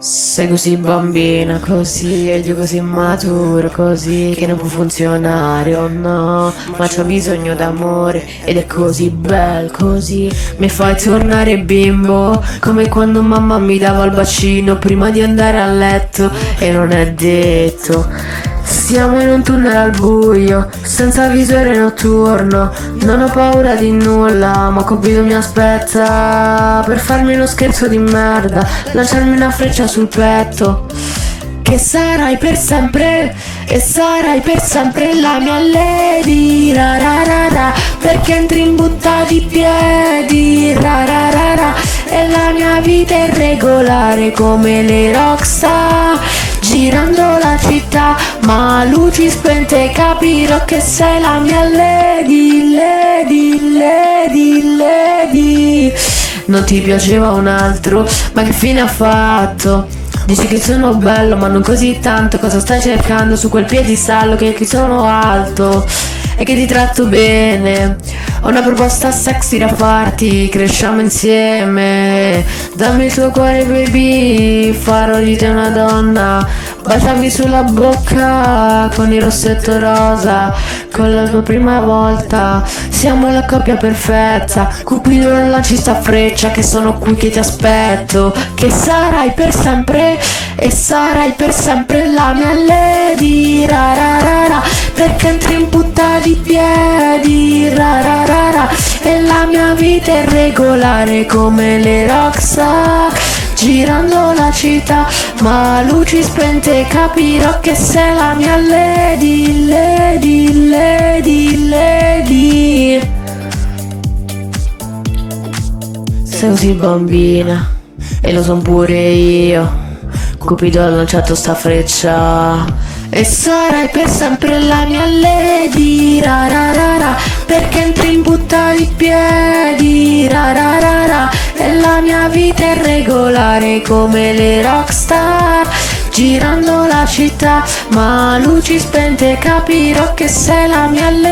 Sei così bambina, così, e io così maturo, così che non può funzionare, oh no, ma c'ho bisogno d'amore ed è così bello, così mi fai tornare bimbo, come quando mamma mi dava il bacino prima di andare a letto e non è detto. Siamo in un tunnel al buio, senza visore notturno. Non ho paura di nulla, ma Cupido mi aspetta. Per farmi uno scherzo di merda, lanciarmi una freccia sul petto. Che sarai per sempre e sarai per sempre la mia lady. Ra ra ra ra. Perché entri in butta di piedi. Ra ra ra ra. E la mia vita è regolare come le rockstar girando la città, ma luci spente capirò che sei la mia lady, lady, lady, lady. Non ti piaceva un altro, ma che fine ha fatto? Dici che sono bello, ma non così tanto. Cosa stai cercando su quel piedistallo che qui sono alto e che ti tratto bene? Ho una proposta sexy da farti, cresciamo insieme. Dammi il tuo cuore, baby, farò di te una donna. Baciami sulla bocca con il rossetto rosa, con la tua prima volta. Siamo la coppia perfetta. Cupido non lanci sta freccia, che sono qui che ti aspetto. Che sarai per sempre e sarai per sempre la mia lady. Ra, ra, ra, ra, perché entri in punta di piedi. Ra, ra, e la mia vita è regolare come le rockstar girando la città, ma luci spente capirò che sei la mia lady, lady, lady, lady. Sei così bambina, e lo son pure io. Cupido ha lanciato sta freccia. E sarai per sempre la mia lady, ra ra ra ra, perché entri in butta di piedi, ra ra ra ra, e la mia vita è regolare come le rockstar. Girando la città, ma luci spente capirò che sei la mia lady,